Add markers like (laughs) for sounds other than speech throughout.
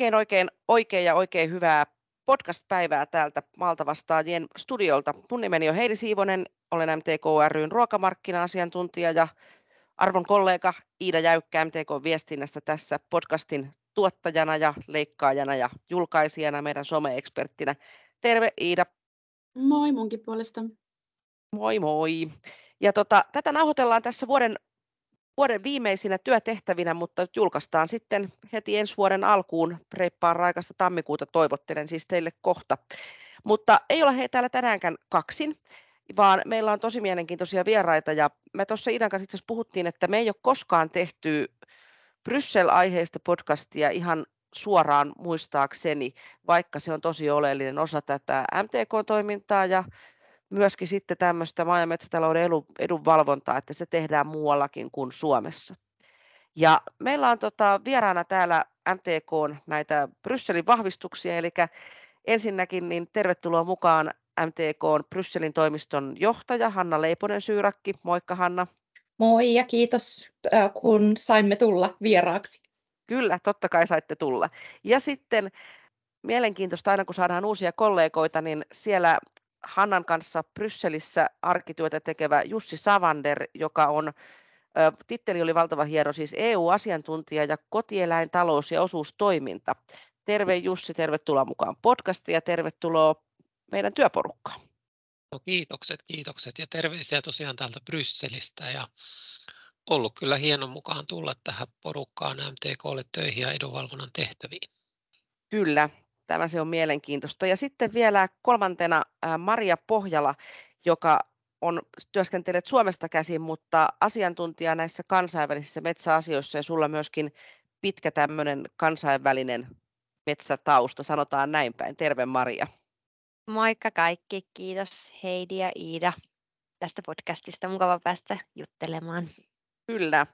Oikein, oikein, oikein ja oikein hyvää podcast-päivää täältä Malta vastaajien studiolta. Mun nimeni on Heidi Siivonen, olen MTK ryn ruokamarkkina-asiantuntija ja arvon kollega Iida Jäykkä MTK-viestinnästä tässä podcastin tuottajana ja leikkaajana ja julkaisijana meidän some-eksperttinä. Terve Iida. Moi munkin puolesta. Moi moi. Ja tota, tätä nauhoitellaan tässä vuoden vuoden viimeisinä työtehtävinä, mutta julkaistaan sitten heti ensi vuoden alkuun reippaan raikasta tammikuuta toivottelen siis teille kohta. Mutta ei ole he täällä tänäänkään kaksin, vaan meillä on tosi mielenkiintoisia vieraita ja me tuossa Idan kanssa itse asiassa puhuttiin, että me ei ole koskaan tehty Bryssel-aiheista podcastia ihan suoraan muistaakseni, vaikka se on tosi oleellinen osa tätä MTK-toimintaa ja myöskin sitten tämmöistä maa- ja metsätalouden edunvalvontaa, että se tehdään muuallakin kuin Suomessa. Ja meillä on tota, vieraana täällä MTK näitä Brysselin vahvistuksia, eli ensinnäkin niin tervetuloa mukaan MTK Brysselin toimiston johtaja Hanna Leiponen-Syyrakki. Moikka Hanna. Moi ja kiitos kun saimme tulla vieraaksi. Kyllä, totta kai saitte tulla. Ja sitten mielenkiintoista aina kun saadaan uusia kollegoita, niin siellä Hannan kanssa Brysselissä arkityötä tekevä Jussi Savander, joka on Titteli oli valtava hieno, siis EU-asiantuntija ja kotieläin, talous ja osuustoiminta. Terve Jussi, tervetuloa mukaan podcastiin ja tervetuloa meidän työporukkaan. No kiitokset, kiitokset ja terveisiä tosiaan täältä Brysselistä ja ollut kyllä hieno mukaan tulla tähän porukkaan MTKlle töihin ja edunvalvonnan tehtäviin. Kyllä, Tämä se on mielenkiintoista. Ja sitten vielä kolmantena Maria Pohjala, joka on työskentelet Suomesta käsin, mutta asiantuntija näissä kansainvälisissä metsäasioissa ja sulla myöskin pitkä tämmöinen kansainvälinen metsätausta, sanotaan näin päin. Terve Maria. Moikka kaikki, kiitos Heidi ja Iida tästä podcastista. Mukava päästä juttelemaan. Kyllä.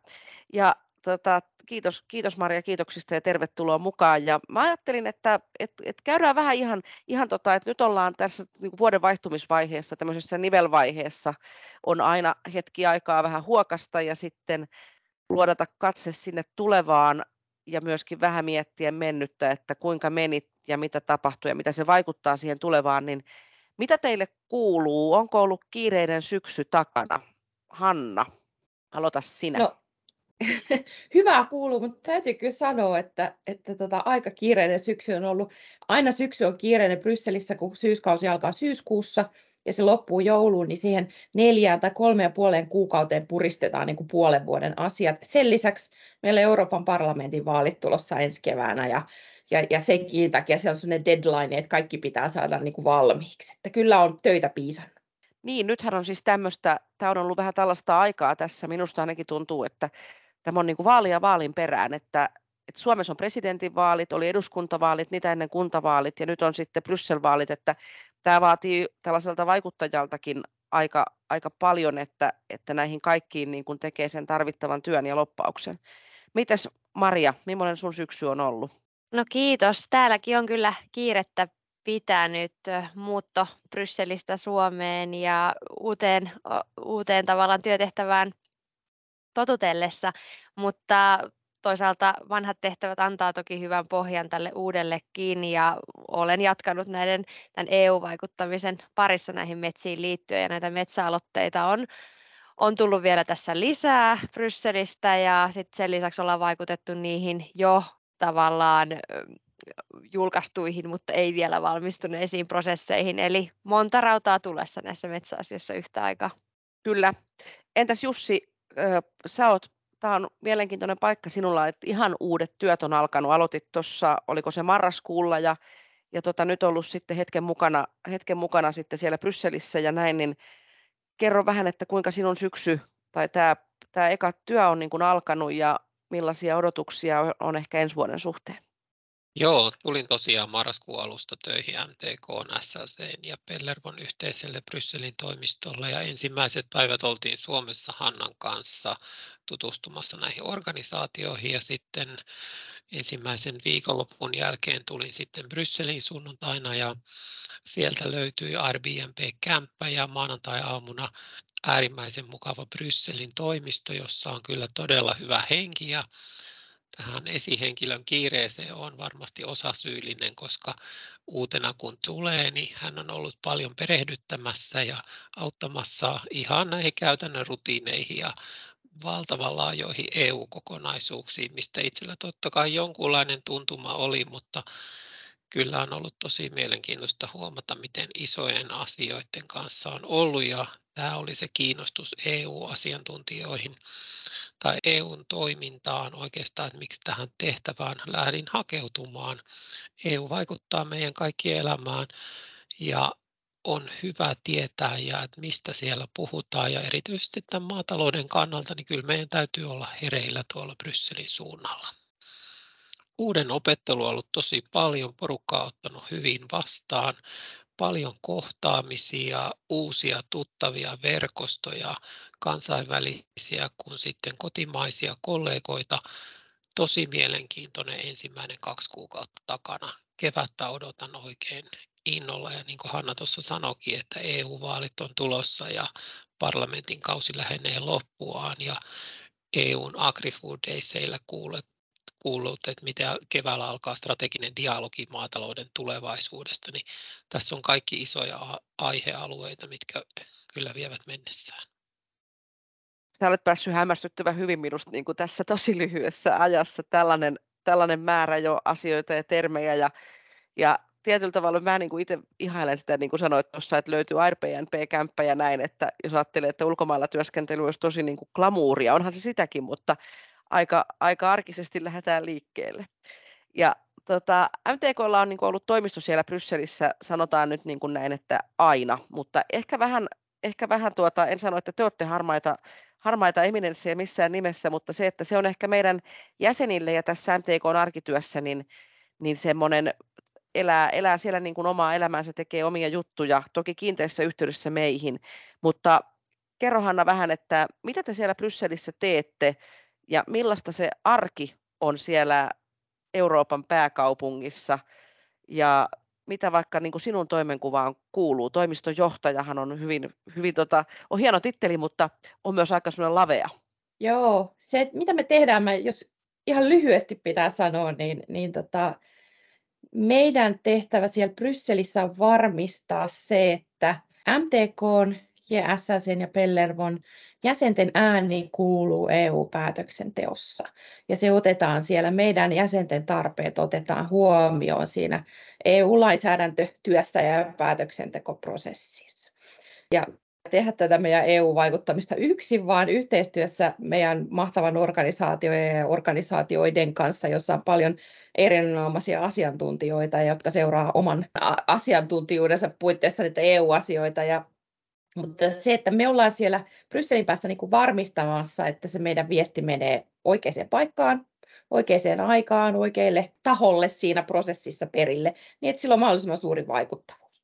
Ja tota, kiitos, kiitos Maria kiitoksista ja tervetuloa mukaan. Ja mä ajattelin, että et, et käydään vähän ihan, ihan tota, että nyt ollaan tässä niin vuoden vaihtumisvaiheessa, tämmöisessä nivelvaiheessa on aina hetki aikaa vähän huokasta ja sitten luodata katse sinne tulevaan ja myöskin vähän miettiä mennyttä, että kuinka menit ja mitä tapahtui ja mitä se vaikuttaa siihen tulevaan, niin mitä teille kuuluu? Onko ollut kiireinen syksy takana? Hanna, aloita sinä. No, (laughs) Hyvää kuuluu, mutta täytyy kyllä sanoa, että, että tota, aika kiireinen syksy on ollut. Aina syksy on kiireinen Brysselissä, kun syyskausi alkaa syyskuussa ja se loppuu jouluun, niin siihen neljään tai kolmeen puoleen kuukauteen puristetaan niin kuin puolen vuoden asiat. Sen lisäksi meillä Euroopan parlamentin vaalit tulossa ensi keväänä ja, ja, ja senkin takia siellä on sellainen deadline, että kaikki pitää saada niin kuin valmiiksi. Että kyllä on töitä piisannut. Niin, nythän on siis tämmöistä, tämä on ollut vähän tällaista aikaa tässä. Minusta ainakin tuntuu, että tämä on niin kuin vaalia vaalin perään, että, että Suomessa on presidentinvaalit, oli eduskuntavaalit, niitä ennen kuntavaalit ja nyt on sitten Bryssel-vaalit, että tämä vaatii tällaiselta vaikuttajaltakin aika, aika paljon, että, että näihin kaikkiin niin kuin tekee sen tarvittavan työn ja loppauksen. Mites Maria, millainen sun syksy on ollut? No kiitos. Täälläkin on kyllä kiirettä pitänyt muutto Brysselistä Suomeen ja uuteen, uuteen tavallaan työtehtävään totutellessa, mutta toisaalta vanhat tehtävät antaa toki hyvän pohjan tälle uudellekin ja olen jatkanut näiden tämän EU-vaikuttamisen parissa näihin metsiin liittyen ja näitä metsäaloitteita on, on tullut vielä tässä lisää Brysselistä ja sitten sen lisäksi ollaan vaikutettu niihin jo tavallaan julkaistuihin, mutta ei vielä valmistuneisiin prosesseihin. Eli monta rautaa tulessa näissä metsäasioissa yhtä aikaa. Kyllä. Entäs Jussi, sä oot, tämä on mielenkiintoinen paikka sinulla, että ihan uudet työt on alkanut. Aloitit tuossa, oliko se marraskuulla ja, ja tota, nyt ollut sitten hetken mukana, hetken mukana sitten siellä Brysselissä ja näin, niin kerro vähän, että kuinka sinun syksy tai tämä, tämä eka työ on niin alkanut ja millaisia odotuksia on ehkä ensi vuoden suhteen? Joo, tulin tosiaan marraskuun alusta töihin MTK, SLC ja Pellervon yhteiselle Brysselin toimistolle ja ensimmäiset päivät oltiin Suomessa Hannan kanssa tutustumassa näihin organisaatioihin ja sitten ensimmäisen viikonlopun jälkeen tulin sitten Brysselin sunnuntaina ja sieltä löytyi Airbnb-kämppä ja maanantai-aamuna äärimmäisen mukava Brysselin toimisto, jossa on kyllä todella hyvä henki ja tähän esihenkilön kiireeseen on varmasti osasyyllinen, koska uutena kun tulee, niin hän on ollut paljon perehdyttämässä ja auttamassa ihan näihin käytännön rutiineihin ja valtavan laajoihin EU-kokonaisuuksiin, mistä itsellä totta kai jonkunlainen tuntuma oli, mutta kyllä on ollut tosi mielenkiintoista huomata, miten isojen asioiden kanssa on ollut ja tämä oli se kiinnostus EU-asiantuntijoihin tai EUn toimintaan oikeastaan, että miksi tähän tehtävään lähdin hakeutumaan. EU vaikuttaa meidän kaikkien elämään ja on hyvä tietää ja että mistä siellä puhutaan ja erityisesti tämän maatalouden kannalta, niin kyllä meidän täytyy olla hereillä tuolla Brysselin suunnalla. Uuden opettelu on ollut tosi paljon, porukka on ottanut hyvin vastaan, paljon kohtaamisia, uusia tuttavia verkostoja, kansainvälisiä kuin sitten kotimaisia kollegoita. Tosi mielenkiintoinen ensimmäinen kaksi kuukautta takana. Kevättä odotan oikein innolla ja niin kuin Hanna tuossa sanoikin, että EU-vaalit on tulossa ja parlamentin kausi lähenee loppuaan ja EUn Daysillä kuulet, kuullut, että miten keväällä alkaa strateginen dialogi maatalouden tulevaisuudesta, niin tässä on kaikki isoja aihealueita, mitkä kyllä vievät mennessään. Sä olet päässyt hämmästyttävän hyvin minusta niin kuin tässä tosi lyhyessä ajassa tällainen, tällainen määrä jo asioita ja termejä ja, ja tietyllä tavalla mä niin kuin itse ihailen sitä, niin kuin sanoit tuossa, että löytyy Airbnb-kämppä ja näin, että jos ajattelee, että ulkomailla työskentely olisi tosi niin kuin glamuuria, onhan se sitäkin, mutta aika, aika arkisesti lähdetään liikkeelle. Ja tota, MTKlla on niin kuin ollut toimisto siellä Brysselissä, sanotaan nyt niin kuin näin, että aina, mutta ehkä vähän, ehkä vähän tuota, en sano, että te olette harmaita, harmaita eminenssejä missään nimessä, mutta se, että se on ehkä meidän jäsenille ja tässä MTKn arkityössä, niin, niin semmoinen elää, elää siellä niin kuin omaa elämäänsä, tekee omia juttuja, toki kiinteässä yhteydessä meihin, mutta kerro Hanna vähän, että mitä te siellä Brysselissä teette ja millaista se arki on siellä Euroopan pääkaupungissa ja mitä vaikka niin kuin sinun toimenkuvaan kuuluu. Toimistojohtajahan on hyvin, hyvin tota, on hieno titteli, mutta on myös aika sellainen lavea. Joo, se, mitä me tehdään, mä, jos ihan lyhyesti pitää sanoa, niin, niin tota, meidän tehtävä siellä Brysselissä on varmistaa se, että MTK ja SLC ja Pellervon jäsenten ääni kuuluu EU-päätöksenteossa. Ja se otetaan siellä, meidän jäsenten tarpeet otetaan huomioon siinä EU-lainsäädäntötyössä ja päätöksentekoprosessissa. Ja tehdä tätä meidän EU-vaikuttamista yksin, vaan yhteistyössä meidän mahtavan organisaatioiden ja organisaatioiden kanssa, jossa on paljon erinomaisia asiantuntijoita, jotka seuraa oman asiantuntijuudensa puitteissa EU-asioita. Ja, mutta se, että me ollaan siellä Brysselin päässä niin kuin varmistamassa, että se meidän viesti menee oikeaan paikkaan, oikeaan aikaan, oikealle taholle siinä prosessissa perille, niin että sillä on mahdollisimman suuri vaikuttavuus.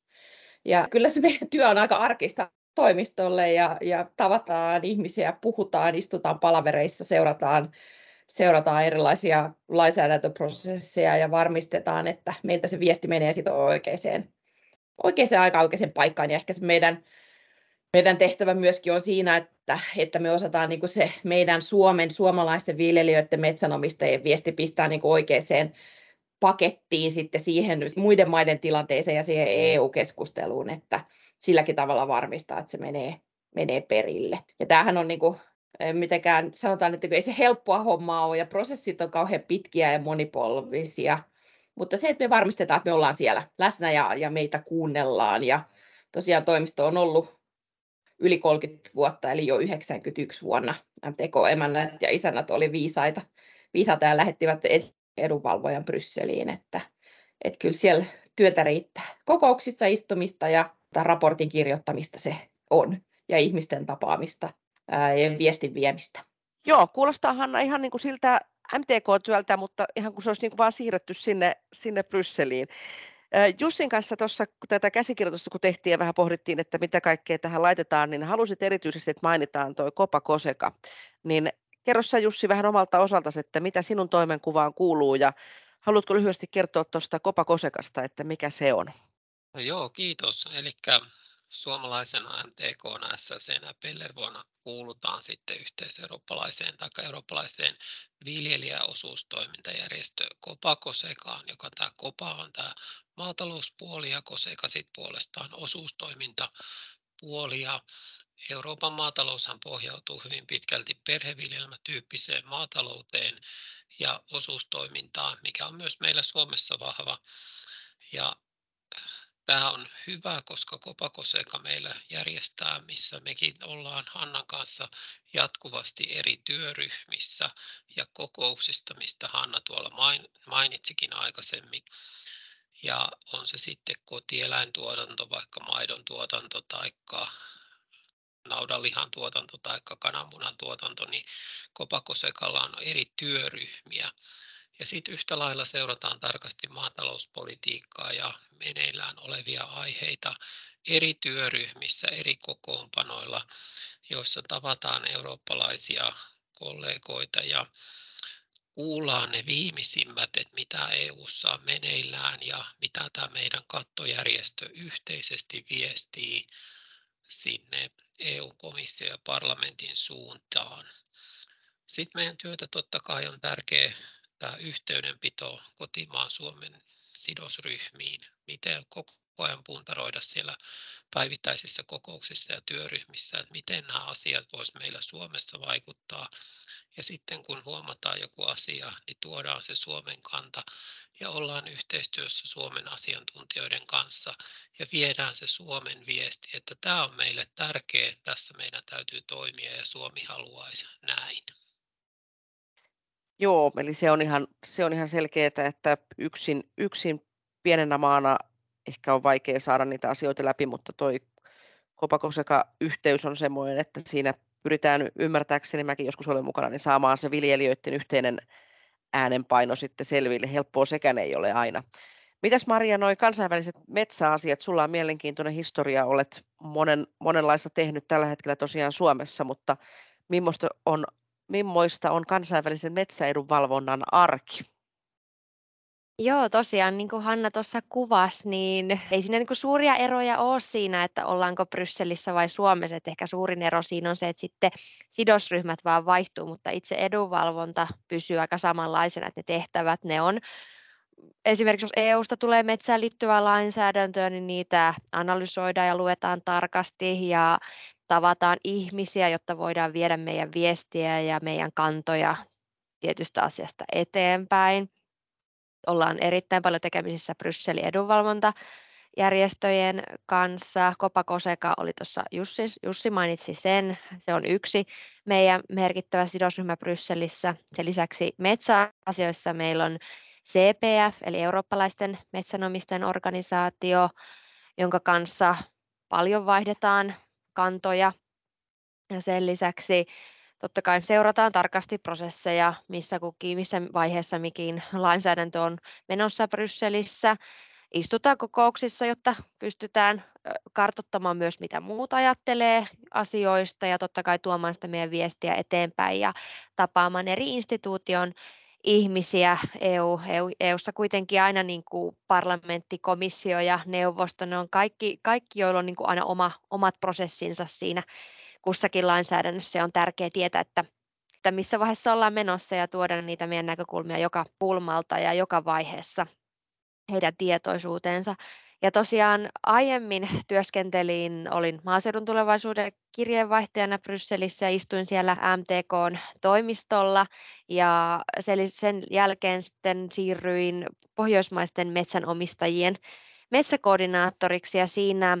Ja kyllä se meidän työ on aika arkista toimistolle ja, ja tavataan ihmisiä, puhutaan, istutaan palavereissa, seurataan, seurataan erilaisia lainsäädäntöprosesseja ja varmistetaan, että meiltä se viesti menee oikeaan, oikeaan aikaan, oikeaan paikkaan. Ja ehkä se meidän, meidän tehtävä myöskin on siinä, että, että me osataan niin se meidän Suomen, suomalaisten viljelijöiden metsänomistajien viesti pistää niin oikeaan pakettiin sitten siihen muiden maiden tilanteeseen ja siihen EU-keskusteluun, että silläkin tavalla varmistaa, että se menee, menee perille. Ja tämähän on niin kuin, mitenkään, sanotaan, että ei se helppoa hommaa ole ja prosessit on kauhean pitkiä ja monipolvisia, mutta se, että me varmistetaan, että me ollaan siellä läsnä ja, ja meitä kuunnellaan ja tosiaan toimisto on ollut yli 30 vuotta, eli jo 91 vuonna MTK-emännät ja isännät oli viisaita, viisaita ja lähettivät edunvalvojan Brysseliin, että, että kyllä siellä työtä riittää. Kokouksissa istumista ja raportin kirjoittamista se on ja ihmisten tapaamista ja viestin viemistä. Joo, kuulostaa Hanna ihan niin kuin siltä MTK-työltä, mutta ihan kuin se olisi niin kuin vaan siirretty sinne, sinne Brysseliin. Jussin kanssa tuossa tätä käsikirjoitusta kun tehtiin ja vähän pohdittiin, että mitä kaikkea tähän laitetaan, niin halusit erityisesti, että mainitaan tuo Kopa Koseka. Niin kerro sä Jussi vähän omalta osaltasi, että mitä sinun toimenkuvaan kuuluu ja haluatko lyhyesti kertoa tuosta Kopa Kosekasta, että mikä se on? No joo, kiitos. Eli suomalaisena MTK, SSC ja Pellervuonna kuulutaan sitten yhteiseurooppalaiseen tai eurooppalaiseen viljelijäosuustoimintajärjestö Kopakosekaan, joka tämä Kopa on tämä maatalouspuoli ja Koseka sitten puolestaan osuustoimintapuoli. Euroopan maataloushan pohjautuu hyvin pitkälti perheviljelmätyyppiseen maatalouteen ja osuustoimintaan, mikä on myös meillä Suomessa vahva. Ja Tämä on hyvä, koska Kopakoseka meillä järjestää, missä mekin ollaan Hannan kanssa jatkuvasti eri työryhmissä ja kokouksista, mistä Hanna tuolla mainitsikin aikaisemmin. Ja on se sitten kotieläintuotanto, vaikka maidon tuotanto tai naudanlihan tuotanto tai kananmunan tuotanto, niin Kopakosekalla on eri työryhmiä. Ja sitten yhtä lailla seurataan tarkasti maatalouspolitiikkaa ja meneillään olevia aiheita eri työryhmissä, eri kokoonpanoilla, joissa tavataan eurooppalaisia kollegoita ja kuullaan ne viimeisimmät, että mitä EU:ssa on meneillään ja mitä tämä meidän kattojärjestö yhteisesti viestii sinne EU-komission ja parlamentin suuntaan. Sitten meidän työtä totta kai on tärkeä tämä yhteydenpito kotimaan Suomen sidosryhmiin, miten koko ajan puntaroida siellä päivittäisissä kokouksissa ja työryhmissä, että miten nämä asiat voisivat meillä Suomessa vaikuttaa. Ja sitten kun huomataan joku asia, niin tuodaan se Suomen kanta ja ollaan yhteistyössä Suomen asiantuntijoiden kanssa ja viedään se Suomen viesti, että tämä on meille tärkeä, tässä meidän täytyy toimia ja Suomi haluaisi näin. Joo, eli se on ihan, se on ihan selkeää, että yksin, yksin pienenä maana ehkä on vaikea saada niitä asioita läpi, mutta toi Kopakoseka-yhteys on semmoinen, että siinä pyritään ymmärtääkseni, mäkin joskus olen mukana, niin saamaan se viljelijöiden yhteinen äänenpaino sitten selville. Helppoa sekään ei ole aina. Mitäs Maria, noin kansainväliset metsäasiat, sulla on mielenkiintoinen historia, olet monen, monenlaista tehnyt tällä hetkellä tosiaan Suomessa, mutta millaista on Mimmoista on kansainvälisen metsäedunvalvonnan arki? Joo, tosiaan niin kuin Hanna tuossa kuvasi, niin ei siinä niin kuin suuria eroja ole siinä, että ollaanko Brysselissä vai Suomessa. Että ehkä suurin ero siinä on se, että sitten sidosryhmät vaan vaihtuu, mutta itse edunvalvonta pysyy aika samanlaisena, että ne tehtävät, ne on esimerkiksi jos EUsta tulee metsään liittyvää lainsäädäntöä, niin niitä analysoidaan ja luetaan tarkasti ja tavataan ihmisiä, jotta voidaan viedä meidän viestiä ja meidän kantoja tietystä asiasta eteenpäin. Ollaan erittäin paljon tekemisissä Brysselin edunvalvontajärjestöjen kanssa. Kopa Koseka oli tuossa Jussi, Jussi mainitsi sen. Se on yksi meidän merkittävä sidosryhmä Brysselissä. Sen lisäksi metsäasioissa meillä on CPF, eli eurooppalaisten metsänomistajien organisaatio, jonka kanssa paljon vaihdetaan kantoja. Ja sen lisäksi totta kai seurataan tarkasti prosesseja, missä, kukin, missä vaiheessa mikin lainsäädäntö on menossa Brysselissä. Istutaan kokouksissa, jotta pystytään kartottamaan myös, mitä muut ajattelee asioista ja totta kai tuomaan sitä meidän viestiä eteenpäin ja tapaamaan eri instituution ihmisiä EU, EU, EUssa kuitenkin aina niin kuin parlamentti, komissio ja neuvosto, ne on kaikki, kaikki joilla on niin kuin aina oma, omat prosessinsa siinä kussakin lainsäädännössä. On tärkeää tietää, että, että missä vaiheessa ollaan menossa ja tuoda niitä meidän näkökulmia joka pulmalta ja joka vaiheessa heidän tietoisuuteensa. Ja tosiaan aiemmin työskentelin, olin maaseudun tulevaisuuden kirjeenvaihtajana Brysselissä ja istuin siellä MTKn toimistolla ja sen jälkeen sitten siirryin pohjoismaisten metsänomistajien metsäkoordinaattoriksi ja siinä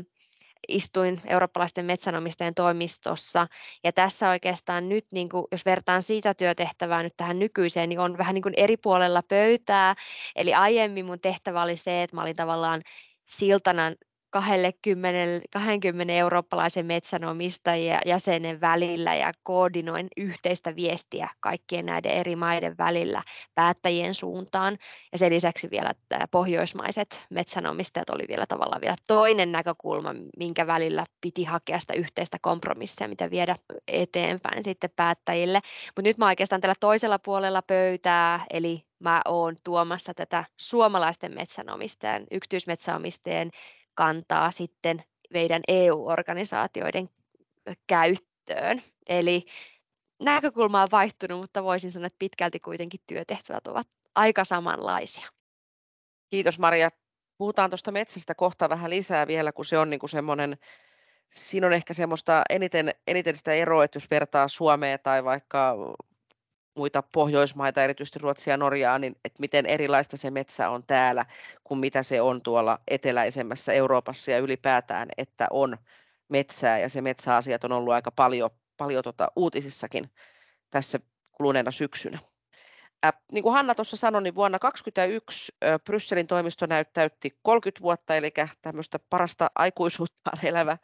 istuin eurooppalaisten metsänomistajien toimistossa. Ja tässä oikeastaan nyt, niin kuin, jos vertaan siitä työtehtävää nyt tähän nykyiseen, niin on vähän niin kuin eri puolella pöytää. Eli aiemmin mun tehtävä oli se, että mä olin tavallaan siltana 20, 20 eurooppalaisen metsänomistajien jäsenen välillä ja koordinoin yhteistä viestiä kaikkien näiden eri maiden välillä päättäjien suuntaan. Ja sen lisäksi vielä pohjoismaiset metsänomistajat oli vielä tavallaan vielä toinen näkökulma, minkä välillä piti hakea sitä yhteistä kompromissia, mitä viedä eteenpäin sitten päättäjille. Mutta nyt mä oikeastaan tällä toisella puolella pöytää, eli mä oon tuomassa tätä suomalaisten metsänomistajien, yksityismetsänomistajien kantaa sitten meidän EU-organisaatioiden käyttöön. Eli näkökulma on vaihtunut, mutta voisin sanoa, että pitkälti kuitenkin työtehtävät ovat aika samanlaisia. Kiitos Maria. Puhutaan tuosta metsästä kohta vähän lisää vielä, kun se on niin kuin semmoinen, siinä on ehkä semmoista eniten, eniten sitä eroa, että jos vertaa Suomea tai vaikka muita Pohjoismaita, erityisesti Ruotsia ja Norjaa, niin että miten erilaista se metsä on täällä kuin mitä se on tuolla eteläisemmässä Euroopassa ja ylipäätään, että on metsää ja se metsäasiat on ollut aika paljon, paljon tota uutisissakin tässä kuluneena syksynä. Äh, niin kuin Hanna tuossa sanoi, niin vuonna 2021 äh, Brysselin toimisto näyttäytti 30 vuotta, eli tämmöistä parasta aikuisuuttaan elävä,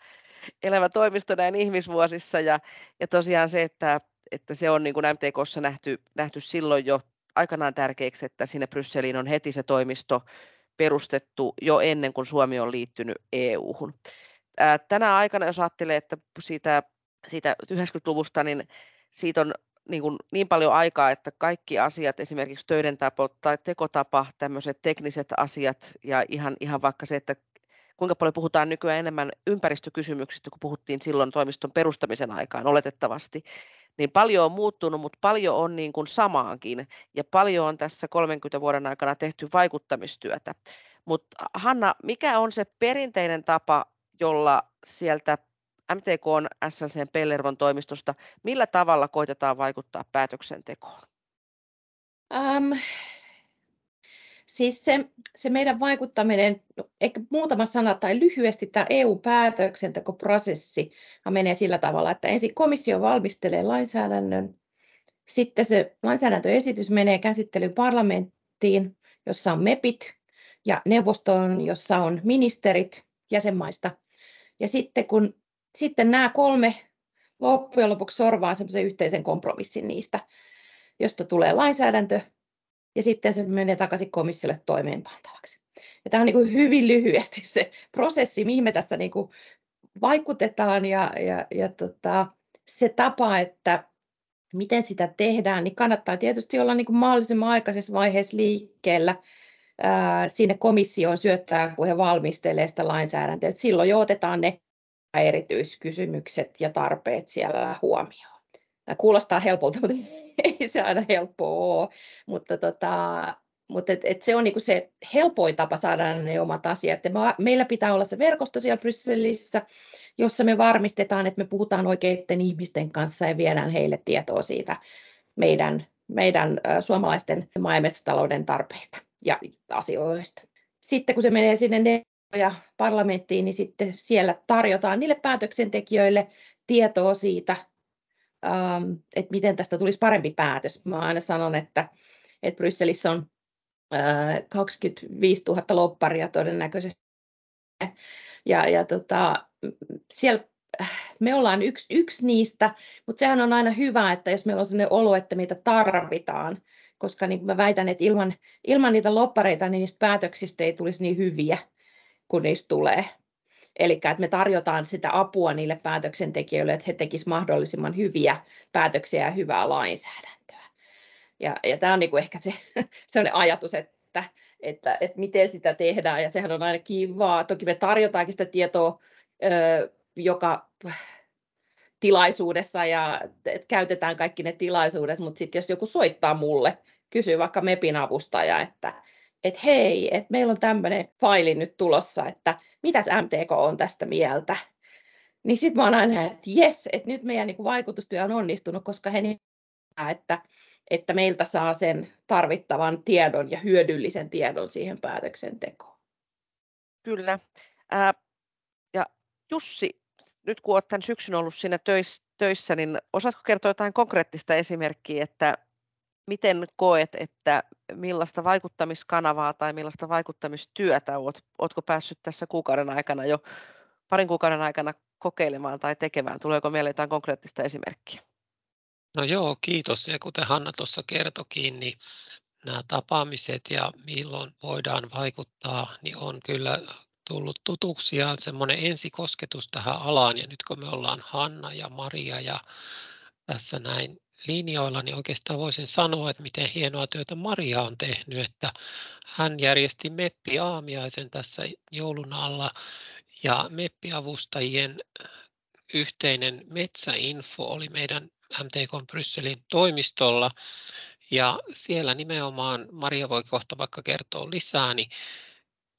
elävä toimisto näin ihmisvuosissa. Ja, ja tosiaan se, että, että se on niin kuin MTKssa nähty, nähty silloin jo aikanaan tärkeäksi, että sinne Brysseliin on heti se toimisto perustettu jo ennen kuin Suomi on liittynyt EU-hun. Tänä aikana, jos ajattelee, että siitä, siitä 90-luvusta, niin siitä on niin, kuin niin paljon aikaa, että kaikki asiat, esimerkiksi töiden tapo tai tekotapa, tämmöiset tekniset asiat ja ihan, ihan vaikka se, että kuinka paljon puhutaan nykyään enemmän ympäristökysymyksistä, kun puhuttiin silloin toimiston perustamisen aikaan oletettavasti, niin paljon on muuttunut, mutta paljon on niin kuin samaankin ja paljon on tässä 30 vuoden aikana tehty vaikuttamistyötä. Mutta Hanna, mikä on se perinteinen tapa, jolla sieltä MTK on SLCn Pellervon toimistosta. Millä tavalla koitetaan vaikuttaa päätöksentekoon? Um, siis se, se meidän vaikuttaminen, no, ehkä muutama sana tai lyhyesti tämä EU-päätöksentekoprosessi menee sillä tavalla, että ensin komissio valmistelee lainsäädännön, sitten se lainsäädäntöesitys menee käsittelyyn parlamenttiin, jossa on MEPit, ja neuvostoon, jossa on ministerit jäsenmaista. Ja sitten kun sitten nämä kolme loppujen lopuksi sorvaa semmoisen yhteisen kompromissin niistä, josta tulee lainsäädäntö ja sitten se menee takaisin komissiolle toimeenpantavaksi. Ja tämä on niin kuin hyvin lyhyesti se prosessi, mihin me tässä niin kuin vaikutetaan ja, ja, ja tota, se tapa, että miten sitä tehdään, niin kannattaa tietysti olla niin kuin mahdollisimman aikaisessa vaiheessa liikkeellä ää, sinne komissioon syöttää, kun he valmistelee sitä lainsäädäntöä. Silloin jo otetaan ne erityiskysymykset ja tarpeet siellä huomioon. Tämä kuulostaa helpolta, mutta (laughs) ei se aina helppoa ole. Mutta, tota, mutta et, et se on niinku se helpoin tapa saada ne omat asiat. Ja meillä pitää olla se verkosto siellä Brysselissä, jossa me varmistetaan, että me puhutaan oikeiden ihmisten kanssa ja viedään heille tietoa siitä meidän, meidän suomalaisten maa- ja metsätalouden tarpeista ja asioista. Sitten kun se menee sinne ja parlamenttiin, niin sitten siellä tarjotaan niille päätöksentekijöille tietoa siitä, ähm, että miten tästä tulisi parempi päätös. Mä aina sanon, että, että Brysselissä on 25 äh, 000 lopparia todennäköisesti. Ja, ja tota, siellä äh, me ollaan yksi, yksi niistä, mutta sehän on aina hyvä, että jos meillä on sellainen olo, että meitä tarvitaan, koska niin mä väitän, että ilman, ilman niitä loppareita niin niistä päätöksistä ei tulisi niin hyviä kun niistä tulee. Eli että me tarjotaan sitä apua niille päätöksentekijöille, että he tekisivät mahdollisimman hyviä päätöksiä ja hyvää lainsäädäntöä. Ja, ja tämä on niin kuin ehkä se (laughs) sellainen ajatus, että, että, että miten sitä tehdään, ja sehän on aina kivaa. Toki me tarjotaankin sitä tietoa joka tilaisuudessa, ja käytetään kaikki ne tilaisuudet, mutta sitten jos joku soittaa mulle, kysyy vaikka MEPin avustaja, että että hei, että meillä on tämmöinen faili nyt tulossa, että mitäs MTK on tästä mieltä. Niin sitten mä oon aina, että jes, että nyt meidän niin vaikutustyö on onnistunut, koska he näkevät, että, että meiltä saa sen tarvittavan tiedon ja hyödyllisen tiedon siihen päätöksentekoon. Kyllä. Ää, ja Jussi, nyt kun olet tämän syksyn ollut siinä töissä, niin osaatko kertoa jotain konkreettista esimerkkiä, että miten koet, että millaista vaikuttamiskanavaa tai millaista vaikuttamistyötä oot, ootko päässyt tässä kuukauden aikana jo parin kuukauden aikana kokeilemaan tai tekemään? Tuleeko mieleen jotain konkreettista esimerkkiä? No joo, kiitos. Ja kuten Hanna tuossa kertokin, niin nämä tapaamiset ja milloin voidaan vaikuttaa, niin on kyllä tullut tutuksi ja semmoinen ensikosketus tähän alaan. Ja nyt kun me ollaan Hanna ja Maria ja tässä näin linjoilla, niin oikeastaan voisin sanoa, että miten hienoa työtä Maria on tehnyt, että hän järjesti Meppi aamiaisen tässä joulun alla Ja MEPPI-avustajien yhteinen metsäinfo oli meidän MTK Brysselin toimistolla. Ja siellä nimenomaan, Maria voi kohta vaikka kertoa lisää, niin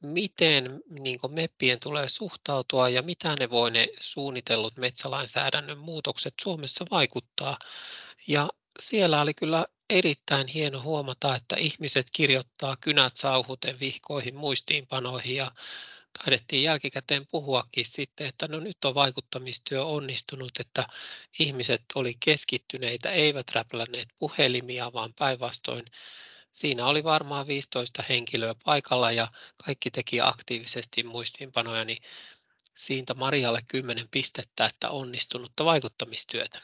miten niin MEPPien tulee suhtautua ja mitä ne voi ne suunnitellut metsälainsäädännön muutokset Suomessa vaikuttaa. Ja siellä oli kyllä erittäin hieno huomata, että ihmiset kirjoittaa kynät sauhuten vihkoihin, muistiinpanoihin ja taidettiin jälkikäteen puhuakin sitten, että no nyt on vaikuttamistyö onnistunut, että ihmiset oli keskittyneitä, eivät räplänneet puhelimia, vaan päinvastoin siinä oli varmaan 15 henkilöä paikalla ja kaikki teki aktiivisesti muistiinpanoja, niin siitä Marialle 10 pistettä, että onnistunutta vaikuttamistyötä.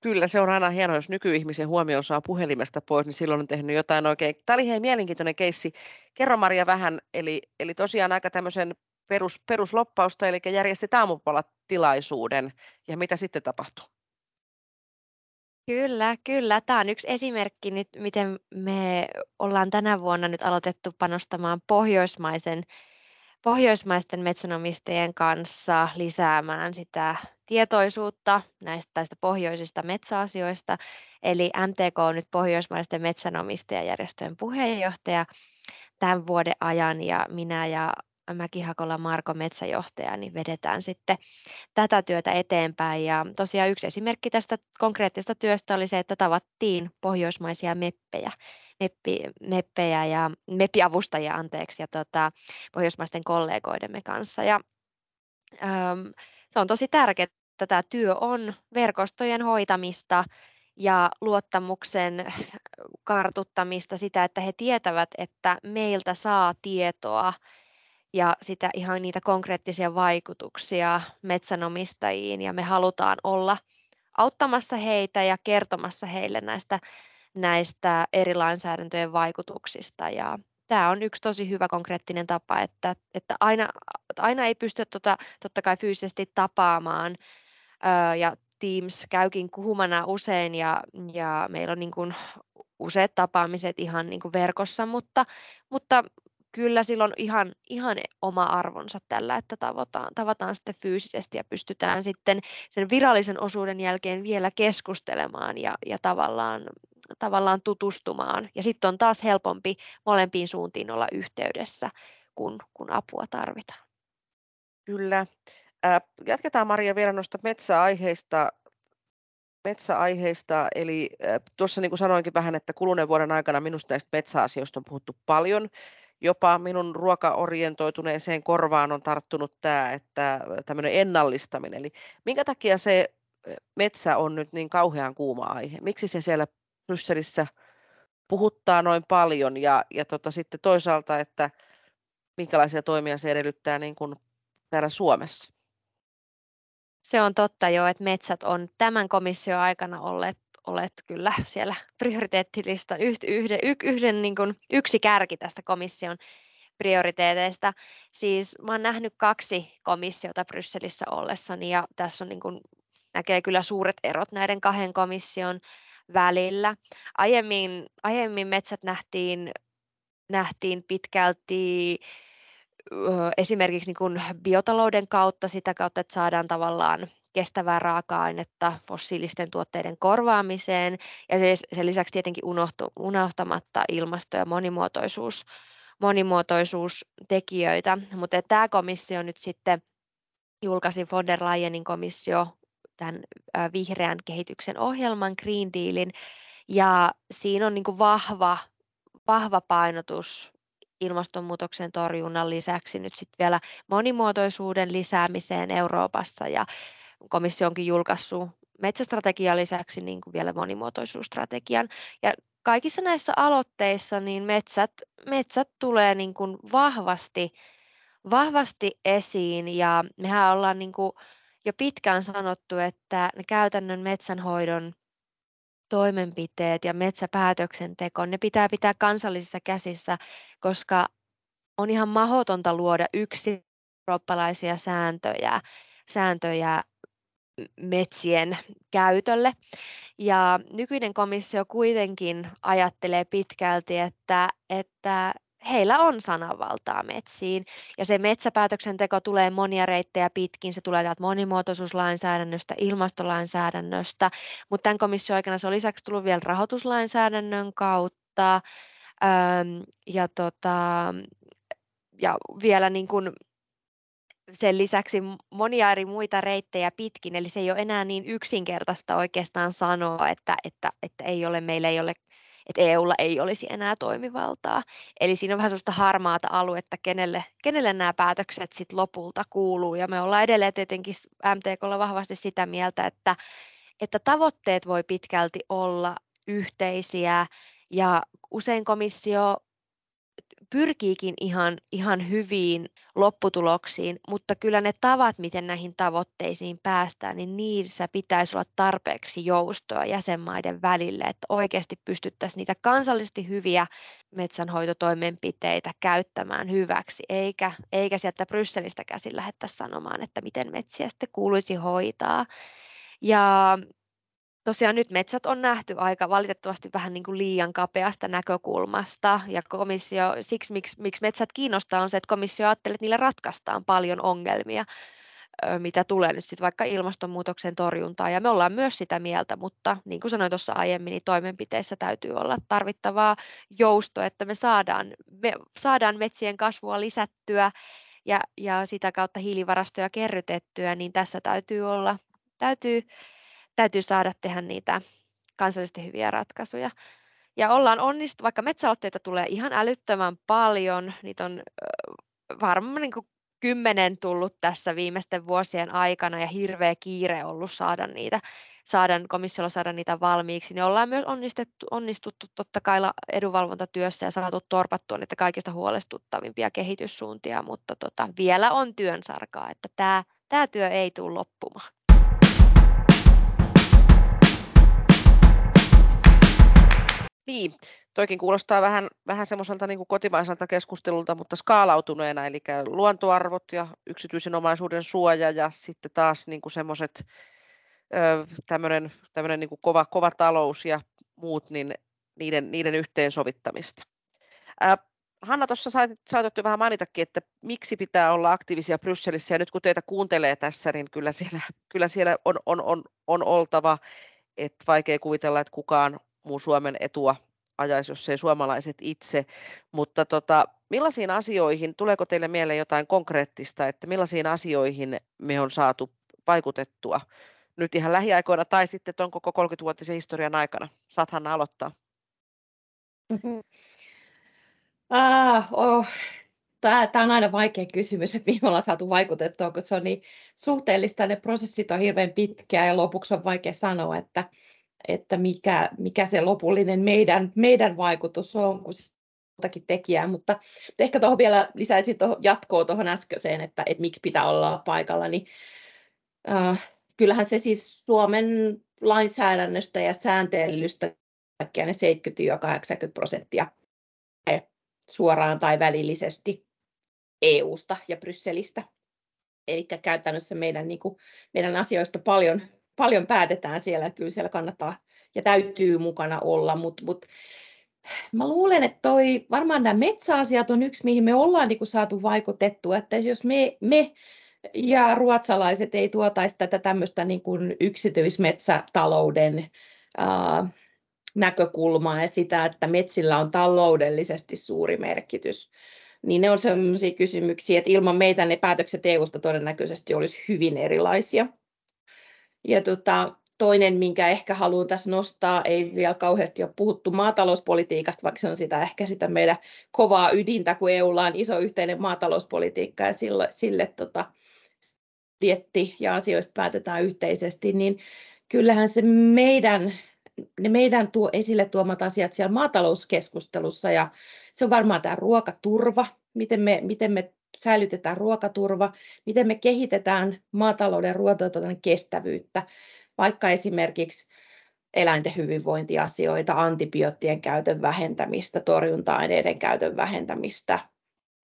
Kyllä, se on aina hienoa, jos nykyihmisen huomioon saa puhelimesta pois, niin silloin on tehnyt jotain oikein. Tämä oli hei mielenkiintoinen keissi. Kerro Maria vähän, eli, eli tosiaan aika tämmöisen perus, perusloppausta, eli järjestit aamupalatilaisuuden, ja mitä sitten tapahtui? Kyllä, kyllä. Tämä on yksi esimerkki nyt, miten me ollaan tänä vuonna nyt aloitettu panostamaan pohjoismaisen pohjoismaisten metsänomistajien kanssa lisäämään sitä tietoisuutta näistä tästä pohjoisista metsäasioista. Eli MTK on nyt pohjoismaisten metsänomistajajärjestöjen puheenjohtaja tämän vuoden ajan ja minä ja Mäkihakola Marko metsäjohtaja, niin vedetään sitten tätä työtä eteenpäin. Ja tosiaan yksi esimerkki tästä konkreettisesta työstä oli se, että tavattiin pohjoismaisia meppejä, meppi, meppejä ja meppiavustajia anteeksi ja tota, pohjoismaisten kollegoidemme kanssa. Ja, äm, se on tosi tärkeää, että tämä työ on verkostojen hoitamista ja luottamuksen kartuttamista, sitä, että he tietävät, että meiltä saa tietoa ja sitä ihan niitä konkreettisia vaikutuksia metsänomistajiin. Ja me halutaan olla auttamassa heitä ja kertomassa heille näistä, näistä eri lainsäädäntöjen vaikutuksista. Ja tämä on yksi tosi hyvä konkreettinen tapa, että, että aina, aina ei pysty tota, totta kai fyysisesti tapaamaan ää, ja Teams käykin kuhumana usein ja, ja meillä on niin kuin useat tapaamiset ihan niin kuin verkossa, mutta, mutta kyllä sillä on ihan, ihan oma arvonsa tällä, että tavataan, tavataan sitten fyysisesti ja pystytään sitten sen virallisen osuuden jälkeen vielä keskustelemaan ja, ja tavallaan, tavallaan tutustumaan. Ja sitten on taas helpompi molempiin suuntiin olla yhteydessä, kun, kun apua tarvitaan. Kyllä. Jatketaan Maria vielä noista metsäaiheista. Metsäaiheista, eli tuossa niin kuin sanoinkin vähän, että kuluneen vuoden aikana minusta näistä metsäasioista on puhuttu paljon jopa minun ruokaorientoituneeseen korvaan on tarttunut tämä, että tämmöinen ennallistaminen. Eli minkä takia se metsä on nyt niin kauhean kuuma aihe? Miksi se siellä Brysselissä puhuttaa noin paljon ja, ja tota, sitten toisaalta, että minkälaisia toimia se edellyttää niin kuin täällä Suomessa? Se on totta jo, että metsät on tämän komission aikana olleet olet kyllä siellä prioriteettilistan yhden, yhden niin kuin yksi kärki tästä komission prioriteeteista. Siis mä oon nähnyt kaksi komissiota Brysselissä ollessani ja tässä on niin kuin, näkee kyllä suuret erot näiden kahden komission välillä. Aiemmin, aiemmin metsät nähtiin, nähtiin pitkälti esimerkiksi niin kuin biotalouden kautta, sitä kautta, että saadaan tavallaan kestävää raaka-ainetta fossiilisten tuotteiden korvaamiseen ja sen lisäksi tietenkin unohtu, unohtamatta ilmasto- ja monimuotoisuus, monimuotoisuustekijöitä. Mutta tämä komissio nyt sitten julkaisi von der Leyenin komissio tämän vihreän kehityksen ohjelman Green Dealin ja siinä on niin kuin vahva, vahva painotus ilmastonmuutoksen torjunnan lisäksi nyt sitten vielä monimuotoisuuden lisäämiseen Euroopassa ja komissio onkin julkaissut metsästrategian lisäksi niin kuin vielä monimuotoisuusstrategian. Ja kaikissa näissä aloitteissa niin metsät, metsät tulee niin kuin vahvasti, vahvasti esiin ja mehän ollaan niin kuin jo pitkään sanottu, että ne käytännön metsänhoidon toimenpiteet ja metsäpäätöksenteko, ne pitää pitää kansallisissa käsissä, koska on ihan mahdotonta luoda yksi eurooppalaisia sääntöjä, sääntöjä metsien käytölle. Ja nykyinen komissio kuitenkin ajattelee pitkälti, että, että heillä on sananvaltaa metsiin. Ja se metsäpäätöksenteko tulee monia reittejä pitkin. Se tulee täältä monimuotoisuuslainsäädännöstä, ilmastolainsäädännöstä, mutta tämän komission aikana se on lisäksi tullut vielä rahoituslainsäädännön kautta. ja, tota, ja vielä niin kuin sen lisäksi monia eri muita reittejä pitkin, eli se ei ole enää niin yksinkertaista oikeastaan sanoa, että, että, että ei ole, meillä ei ole että EUlla ei olisi enää toimivaltaa. Eli siinä on vähän sellaista harmaata aluetta, kenelle, kenelle nämä päätökset sitten lopulta kuuluu. Ja me ollaan edelleen tietenkin MTKlla vahvasti sitä mieltä, että, että tavoitteet voi pitkälti olla yhteisiä ja usein komissio pyrkiikin ihan, ihan hyviin lopputuloksiin, mutta kyllä ne tavat, miten näihin tavoitteisiin päästään, niin niissä pitäisi olla tarpeeksi joustoa jäsenmaiden välille, että oikeasti pystyttäisiin niitä kansallisesti hyviä metsänhoitotoimenpiteitä käyttämään hyväksi, eikä, eikä sieltä Brysselistä käsin lähdettäisiin sanomaan, että miten metsiä sitten kuuluisi hoitaa. Ja tosiaan nyt metsät on nähty aika valitettavasti vähän niin kuin liian kapeasta näkökulmasta ja komissio, siksi miksi, miksi metsät kiinnostaa on se, että komissio ajattelee, että niillä ratkaistaan paljon ongelmia, mitä tulee nyt sitten vaikka ilmastonmuutoksen torjuntaan. Ja me ollaan myös sitä mieltä, mutta niin kuin sanoin tuossa aiemmin, niin toimenpiteissä täytyy olla tarvittavaa joustoa, että me saadaan, me saadaan metsien kasvua lisättyä ja, ja sitä kautta hiilivarastoja kerrytettyä, niin tässä täytyy olla, täytyy täytyy saada tehdä niitä kansallisesti hyviä ratkaisuja. Ja ollaan onnistu, vaikka metsäaloitteita tulee ihan älyttömän paljon, niitä on varmaan niin kuin kymmenen tullut tässä viimeisten vuosien aikana ja hirveä kiire ollut saada niitä, saada, komissiolla saada niitä valmiiksi, niin ollaan myös onnistuttu, onnistuttu totta kai edunvalvontatyössä ja saatu torpattua niitä kaikista huolestuttavimpia kehityssuuntia, mutta tota, vielä on työnsarkaa, että tämä, tämä työ ei tule loppumaan. Niin, toikin kuulostaa vähän, vähän semmoiselta niin kotimaiselta keskustelulta, mutta skaalautuneena, eli luontoarvot ja yksityisen omaisuuden suoja ja sitten taas niin semmoiset tämmöinen, tämmöinen niin kova, kova talous ja muut, niin niiden, niiden yhteensovittamista. Ää, Hanna, tuossa saatat jo vähän mainitakin, että miksi pitää olla aktiivisia Brysselissä, ja nyt kun teitä kuuntelee tässä, niin kyllä siellä, kyllä siellä on, on, on, on oltava, että vaikea kuvitella, että kukaan muu Suomen etua ajaisi, jos ei suomalaiset itse. Mutta tota, millaisiin asioihin, tuleeko teille mieleen jotain konkreettista, että millaisiin asioihin me on saatu vaikutettua nyt ihan lähiaikoina tai sitten tuon koko 30-vuotisen historian aikana? Saat Hanna aloittaa. Ah, oh. Tämä, on aina vaikea kysymys, että mihin ollaan saatu vaikutettua, kun se on niin suhteellista, ne prosessit on hirveän pitkiä ja lopuksi on vaikea sanoa, että, että mikä, mikä se lopullinen meidän, meidän vaikutus on, kun jotakin tekijää, mutta ehkä tuohon vielä lisäisin tuohon jatkoa tuohon äskeiseen, että, että miksi pitää olla paikalla, niin äh, kyllähän se siis Suomen lainsäädännöstä ja sääntelystä kaikkia ne 70-80 prosenttia suoraan tai välillisesti EUsta ja Brysselistä. Eli käytännössä meidän, niin kuin, meidän asioista paljon paljon päätetään siellä, kyllä siellä kannattaa ja täytyy mukana olla, mutta mut, mä luulen, että toi, varmaan nämä metsäasiat on yksi, mihin me ollaan niin saatu vaikutettua, että jos me, me ja ruotsalaiset ei tuotaisi tätä tämmöistä niin yksityismetsätalouden ää, näkökulmaa ja sitä, että metsillä on taloudellisesti suuri merkitys, niin ne on sellaisia kysymyksiä, että ilman meitä ne päätökset EUsta todennäköisesti olisi hyvin erilaisia. Ja tota, toinen, minkä ehkä haluan tässä nostaa, ei vielä kauheasti ole puhuttu maatalouspolitiikasta, vaikka se on sitä ehkä sitä meidän kovaa ydintä, kun EUlla on iso yhteinen maatalouspolitiikka ja sille, sille tota, dietti ja asioista päätetään yhteisesti, niin kyllähän se meidän, ne meidän tuo esille tuomat asiat siellä maatalouskeskustelussa ja se on varmaan tämä ruokaturva, miten me, miten me säilytetään ruokaturva, miten me kehitetään maatalouden ruoantuotannon kestävyyttä, vaikka esimerkiksi eläinten hyvinvointiasioita, antibioottien käytön vähentämistä, torjunta-aineiden käytön vähentämistä,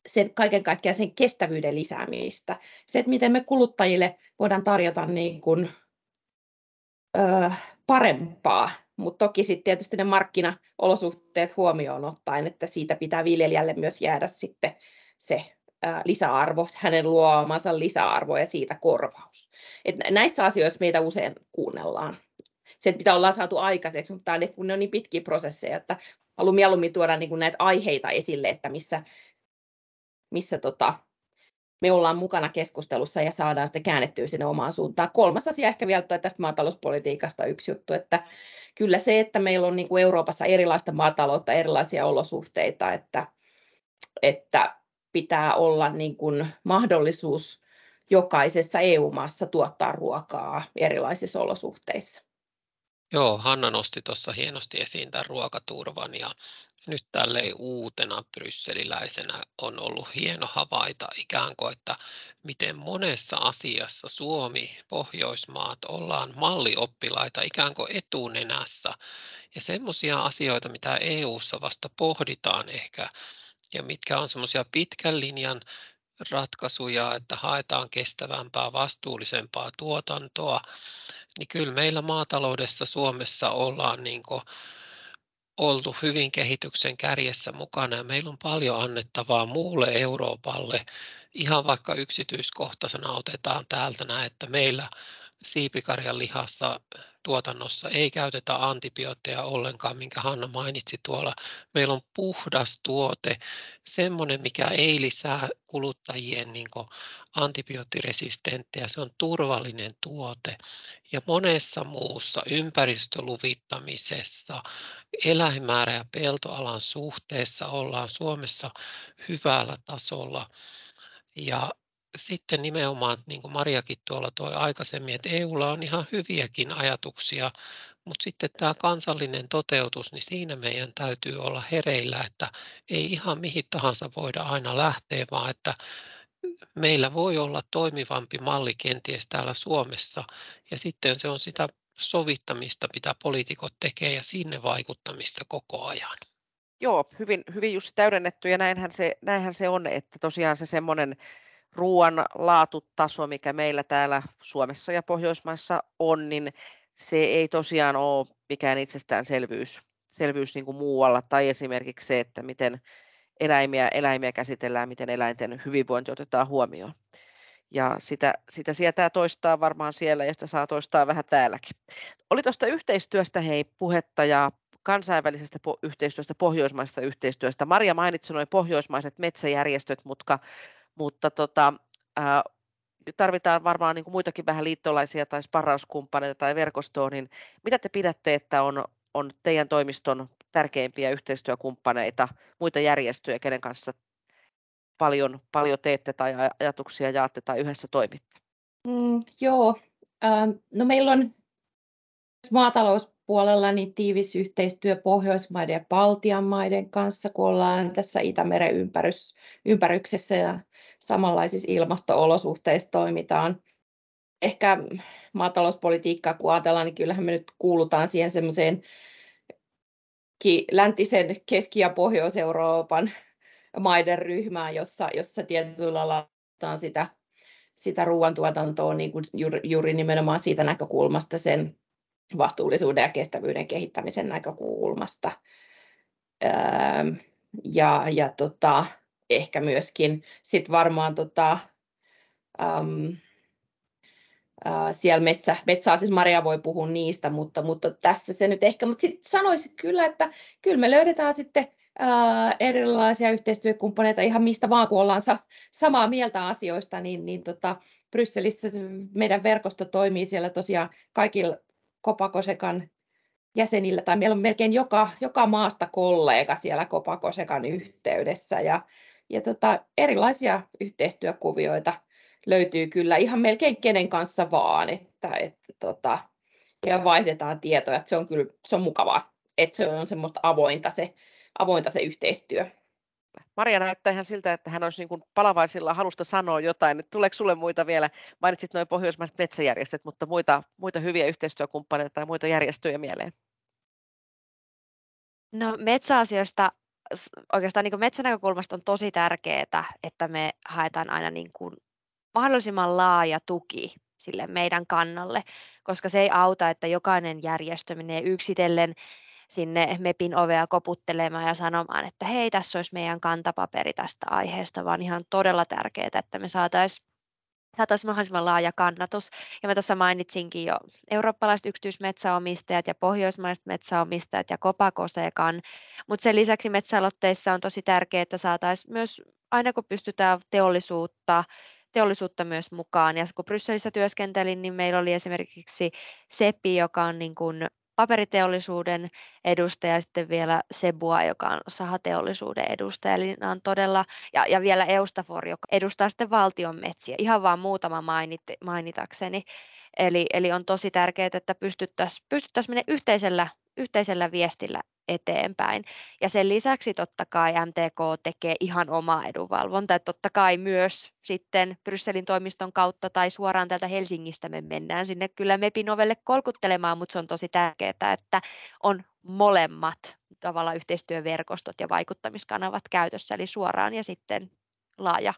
sen, kaiken kaikkiaan sen kestävyyden lisäämistä. Se, että miten me kuluttajille voidaan tarjota niin kuin, ö, parempaa mutta toki sitten tietysti ne markkinaolosuhteet huomioon ottaen, että siitä pitää viljelijälle myös jäädä sitten se lisäarvo, hänen luomansa lisäarvo ja siitä korvaus. Et näissä asioissa meitä usein kuunnellaan. Sen pitää olla saatu aikaiseksi, mutta ne, kun ne on niin pitkiä prosesseja, että haluan mieluummin tuoda niin kuin näitä aiheita esille, että missä, missä tota, me ollaan mukana keskustelussa ja saadaan sitä käännettyä sinne omaan suuntaan. Kolmas asia ehkä vielä tästä maatalouspolitiikasta yksi juttu, että kyllä se, että meillä on niin kuin Euroopassa erilaista maataloutta, erilaisia olosuhteita, että, että pitää olla niin kuin mahdollisuus jokaisessa EU-maassa tuottaa ruokaa erilaisissa olosuhteissa. Joo, Hanna nosti tuossa hienosti esiin tämän ruokaturvan ja nyt tälle uutena brysseliläisenä on ollut hieno havaita ikään kuin, että miten monessa asiassa Suomi, Pohjoismaat ollaan mallioppilaita ikään kuin etunenässä. Ja semmoisia asioita, mitä EU:ssa vasta pohditaan ehkä ja mitkä on semmoisia pitkän linjan ratkaisuja, että haetaan kestävämpää, vastuullisempaa tuotantoa, niin kyllä meillä maataloudessa Suomessa ollaan niin oltu hyvin kehityksen kärjessä mukana ja meillä on paljon annettavaa muulle Euroopalle. Ihan vaikka yksityiskohtaisena otetaan täältä näin, että meillä siipikarjan lihassa tuotannossa ei käytetä antibiootteja ollenkaan, minkä Hanna mainitsi tuolla. Meillä on puhdas tuote, semmoinen, mikä ei lisää kuluttajien niin antibioottiresistenttejä, se on turvallinen tuote. Ja monessa muussa ympäristöluvittamisessa, eläinmäärä- ja peltoalan suhteessa ollaan Suomessa hyvällä tasolla. Ja sitten nimenomaan, niin kuin Mariakin tuolla toi aikaisemmin, että EUlla on ihan hyviäkin ajatuksia, mutta sitten tämä kansallinen toteutus, niin siinä meidän täytyy olla hereillä, että ei ihan mihin tahansa voida aina lähteä, vaan että meillä voi olla toimivampi malli kenties täällä Suomessa ja sitten se on sitä sovittamista, mitä poliitikot tekee ja sinne vaikuttamista koko ajan. Joo, hyvin, hyvin just täydennetty ja näinhän se, näinhän se on, että tosiaan se semmoinen ruoan laatutaso, mikä meillä täällä Suomessa ja Pohjoismaissa on, niin se ei tosiaan ole mikään itsestäänselvyys selvyys niin kuin muualla. Tai esimerkiksi se, että miten eläimiä, eläimiä käsitellään, miten eläinten hyvinvointi otetaan huomioon. Ja sitä, sitä sietää toistaa varmaan siellä ja sitä saa toistaa vähän täälläkin. Oli tuosta yhteistyöstä hei puhetta ja kansainvälisestä po- yhteistyöstä, pohjoismaisesta yhteistyöstä. Maria mainitsi noin pohjoismaiset metsäjärjestöt, mutta mutta tota, ää, tarvitaan varmaan niin kuin muitakin vähän liittolaisia tai sparrauskumppaneita tai verkostoa, niin mitä te pidätte, että on, on teidän toimiston tärkeimpiä yhteistyökumppaneita, muita järjestöjä, kenen kanssa paljon, paljon teette tai ajatuksia jaatte tai yhdessä toimitte? Mm, joo, ähm, no meillä on maatalouspuolella niin tiivis yhteistyö Pohjoismaiden ja Baltian maiden kanssa, kun ollaan tässä Itämeren ympärys, ympäryksessä ja samanlaisissa ilmasto-olosuhteissa toimitaan. Ehkä maatalouspolitiikkaa kun ajatellaan, niin kyllähän me nyt kuulutaan siihen semmoiseen läntisen Keski- ja Pohjois-Euroopan maiden ryhmään, jossa, jossa tietyllä lailla sitä, sitä ruoantuotantoa niin kuin juuri, juuri nimenomaan siitä näkökulmasta sen vastuullisuuden ja kestävyyden kehittämisen näkökulmasta. Öö, ja, ja tota, ehkä myöskin sit varmaan tota, um, uh, siellä metsä, metsäasiassa Maria voi puhua niistä, mutta, mutta tässä se nyt ehkä, mutta sitten sanoisin kyllä, että kyllä me löydetään sitten uh, erilaisia yhteistyökumppaneita ihan mistä vaan, kun ollaan sa- samaa mieltä asioista, niin, niin tota, Brysselissä meidän verkosto toimii siellä tosiaan kaikilla Kopakosekan jäsenillä, tai meillä on melkein joka, joka maasta kollega siellä Kopakosekan yhteydessä, ja ja tota, erilaisia yhteistyökuvioita löytyy kyllä ihan melkein kenen kanssa vaan, että, että tota, ja vaihdetaan tietoja, että se on kyllä se on mukavaa, että se on semmoista avointa se, avointa se yhteistyö. Maria näyttää ihan siltä, että hän olisi niin kuin palavaisilla halusta sanoa jotain. Tuleeko sinulle muita vielä? Mainitsit noin pohjoismaiset metsäjärjestöt, mutta muita, muita hyviä yhteistyökumppaneita tai muita järjestöjä mieleen? No metsäasioista oikeastaan niin metsänäkökulmasta on tosi tärkeää, että me haetaan aina niin kuin mahdollisimman laaja tuki sille meidän kannalle, koska se ei auta, että jokainen järjestö menee yksitellen sinne MEPin ovea koputtelemaan ja sanomaan, että hei, tässä olisi meidän kantapaperi tästä aiheesta, vaan ihan todella tärkeää, että me saataisiin saataisiin mahdollisimman laaja kannatus. Ja mä tuossa mainitsinkin jo eurooppalaiset yksityismetsäomistajat ja pohjoismaiset metsäomistajat ja Kopakosekan, mutta sen lisäksi metsäaloitteissa on tosi tärkeää, että saataisiin myös aina kun pystytään teollisuutta teollisuutta myös mukaan. Ja kun Brysselissä työskentelin, niin meillä oli esimerkiksi SEPI, joka on niin kuin paperiteollisuuden edustaja ja sitten vielä Sebua, joka on sahateollisuuden edustaja. Eli on todella, ja, ja vielä Eustafor, joka edustaa sitten valtion metsiä, ihan vaan muutama mainit, mainitakseni. Eli, eli on tosi tärkeää, että pystyttäisiin pystyttäisi mennä yhteisellä, yhteisellä viestillä eteenpäin. Ja sen lisäksi totta kai MTK tekee ihan omaa edunvalvontaa, että totta kai myös sitten Brysselin toimiston kautta tai suoraan täältä Helsingistä me mennään sinne kyllä MEPin ovelle kolkuttelemaan, mutta se on tosi tärkeää, että on molemmat tavalla yhteistyöverkostot ja vaikuttamiskanavat käytössä, eli suoraan ja sitten laaja,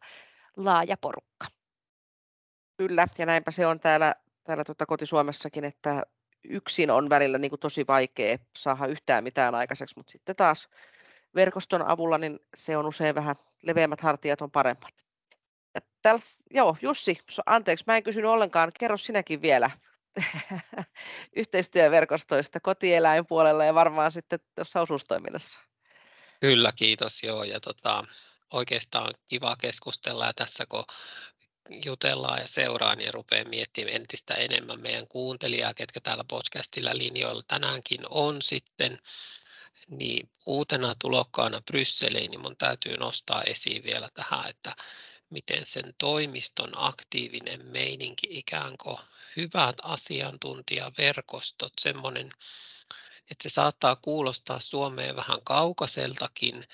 laaja porukka. Kyllä, ja näinpä se on täällä, täällä tuota kotisuomessakin, että yksin on välillä niin kuin tosi vaikea saada yhtään mitään aikaiseksi, mutta sitten taas verkoston avulla niin se on usein vähän leveämmät hartiat on paremmat. Ja täls, joo, Jussi, anteeksi, mä en kysynyt ollenkaan, kerro sinäkin vielä (laughs) yhteistyöverkostoista kotieläinpuolella ja varmaan sitten tuossa osuustoiminnassa. Kyllä, kiitos joo. Ja tota, oikeastaan kiva keskustella ja tässä kun jutellaan ja seuraan ja rupeaa miettimään entistä enemmän meidän kuuntelijaa, ketkä täällä podcastilla linjoilla tänäänkin on sitten, niin uutena tulokkaana Brysseliin, niin mun täytyy nostaa esiin vielä tähän, että miten sen toimiston aktiivinen meininki, ikään kuin hyvät asiantuntijaverkostot, semmoinen, että se saattaa kuulostaa Suomeen vähän kaukaiseltakin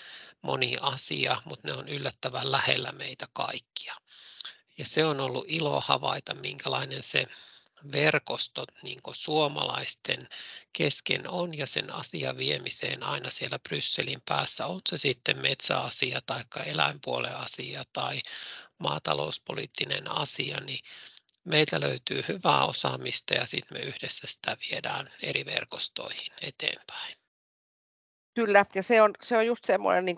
moni asia, mutta ne on yllättävän lähellä meitä kaikkia. Ja se on ollut ilo havaita, minkälainen se verkosto niin suomalaisten kesken on ja sen asian viemiseen aina siellä Brysselin päässä. On se sitten metsäasia tai eläinpuolen asia tai maatalouspoliittinen asia, niin meiltä löytyy hyvää osaamista ja sitten me yhdessä sitä viedään eri verkostoihin eteenpäin. Kyllä, ja se on, se on just semmoinen niin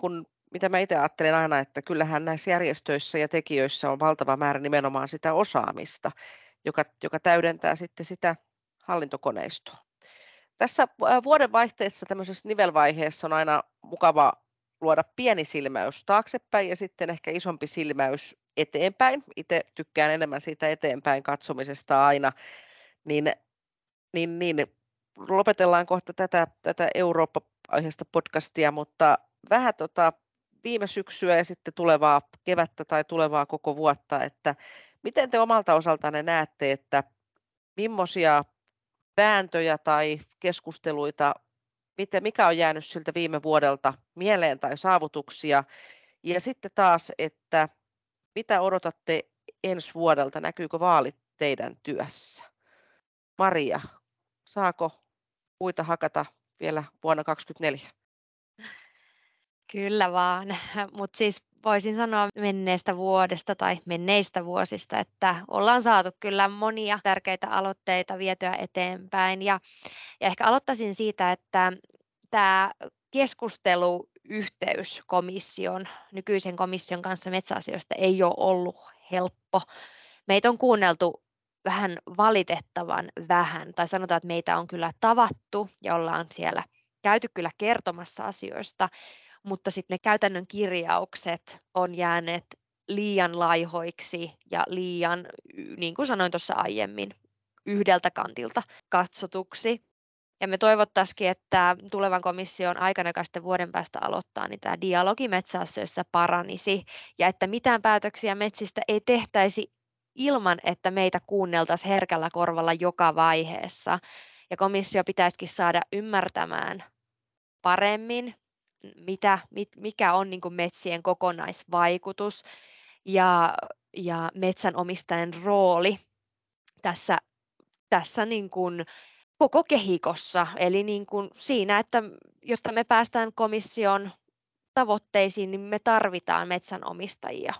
mitä mä itse ajattelen aina, että kyllähän näissä järjestöissä ja tekijöissä on valtava määrä nimenomaan sitä osaamista, joka, joka täydentää sitten sitä hallintokoneistoa. Tässä vuodenvaihteessa tämmöisessä nivelvaiheessa on aina mukava luoda pieni silmäys taaksepäin ja sitten ehkä isompi silmäys eteenpäin. Itse tykkään enemmän siitä eteenpäin katsomisesta aina. Niin, niin, niin lopetellaan kohta tätä, tätä Eurooppa-aiheesta podcastia, mutta vähän tota, viime syksyä ja sitten tulevaa kevättä tai tulevaa koko vuotta, että miten te omalta osaltanne näette, että millaisia vääntöjä tai keskusteluita, mikä on jäänyt siltä viime vuodelta mieleen tai saavutuksia, ja sitten taas, että mitä odotatte ensi vuodelta, näkyykö vaalit teidän työssä? Maria, saako puita hakata vielä vuonna 2024? Kyllä vaan, (laughs) mutta siis voisin sanoa menneestä vuodesta tai menneistä vuosista, että ollaan saatu kyllä monia tärkeitä aloitteita vietyä eteenpäin. Ja, ja ehkä aloittaisin siitä, että tämä keskusteluyhteys komission, nykyisen komission kanssa metsäasioista ei ole ollut helppo. Meitä on kuunneltu vähän valitettavan vähän, tai sanotaan, että meitä on kyllä tavattu ja ollaan siellä käyty kyllä kertomassa asioista, mutta sitten ne käytännön kirjaukset on jääneet liian laihoiksi ja liian, niin kuin sanoin tuossa aiemmin, yhdeltä kantilta katsotuksi. Ja me toivottaisikin, että tulevan komission aikana, joka sitten vuoden päästä aloittaa, niin tämä dialogi metsäasioissa paranisi ja että mitään päätöksiä metsistä ei tehtäisi ilman, että meitä kuunneltaisiin herkällä korvalla joka vaiheessa. Ja komissio pitäisikin saada ymmärtämään paremmin mitä, mit, mikä on niin kuin metsien kokonaisvaikutus ja, ja metsänomistajan rooli tässä, tässä niin kuin koko kehikossa. Eli niin kuin siinä, että jotta me päästään komission tavoitteisiin, niin me tarvitaan metsänomistajia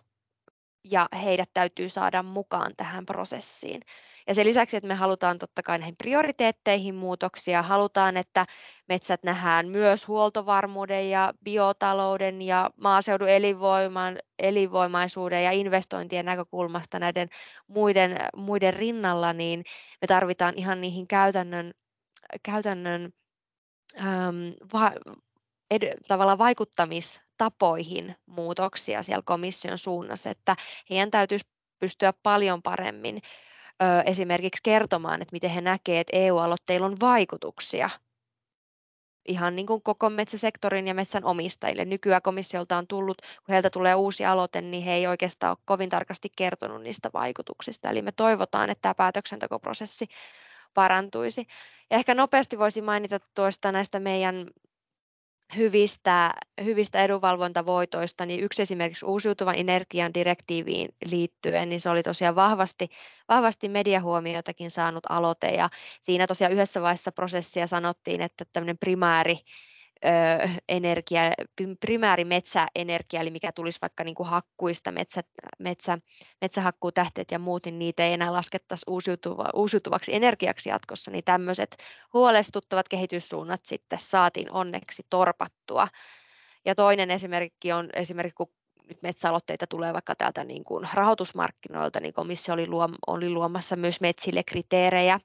ja heidät täytyy saada mukaan tähän prosessiin. Ja sen lisäksi, että me halutaan totta kai näihin prioriteetteihin muutoksia, halutaan, että metsät nähdään myös huoltovarmuuden ja biotalouden ja maaseudun elinvoiman, elinvoimaisuuden ja investointien näkökulmasta näiden muiden, muiden rinnalla, niin me tarvitaan ihan niihin käytännön, käytännön äm, va, ed, tavallaan vaikuttamistapoihin muutoksia siellä komission suunnassa, että heidän täytyisi pystyä paljon paremmin esimerkiksi kertomaan, että miten he näkevät, että EU-aloitteilla on vaikutuksia ihan niin kuin koko metsäsektorin ja metsän omistajille. Nykyään komissiolta on tullut, kun heiltä tulee uusi aloite, niin he ei oikeastaan ole kovin tarkasti kertonut niistä vaikutuksista. Eli me toivotaan, että tämä päätöksentekoprosessi parantuisi. Ja ehkä nopeasti voisin mainita tuosta näistä meidän hyvistä, hyvistä edunvalvontavoitoista, niin yksi esimerkiksi uusiutuvan energian direktiiviin liittyen, niin se oli tosiaan vahvasti, vahvasti mediahuomiotakin saanut aloite, ja siinä tosiaan yhdessä vaiheessa prosessia sanottiin, että tämmöinen primääri energia, primäärimetsäenergia, eli mikä tulisi vaikka niin kuin hakkuista, metsä, metsä, metsähakkuutähteet ja muut, niin niitä ei enää laskettaisi uusiutuva, uusiutuvaksi energiaksi jatkossa, niin tämmöiset huolestuttavat kehityssuunnat sitten saatiin onneksi torpattua. Ja toinen esimerkki on esimerkiksi, kun nyt metsäaloitteita tulee vaikka täältä niin kuin rahoitusmarkkinoilta, niin komissio oli, luom, oli luomassa myös metsille kriteerejä,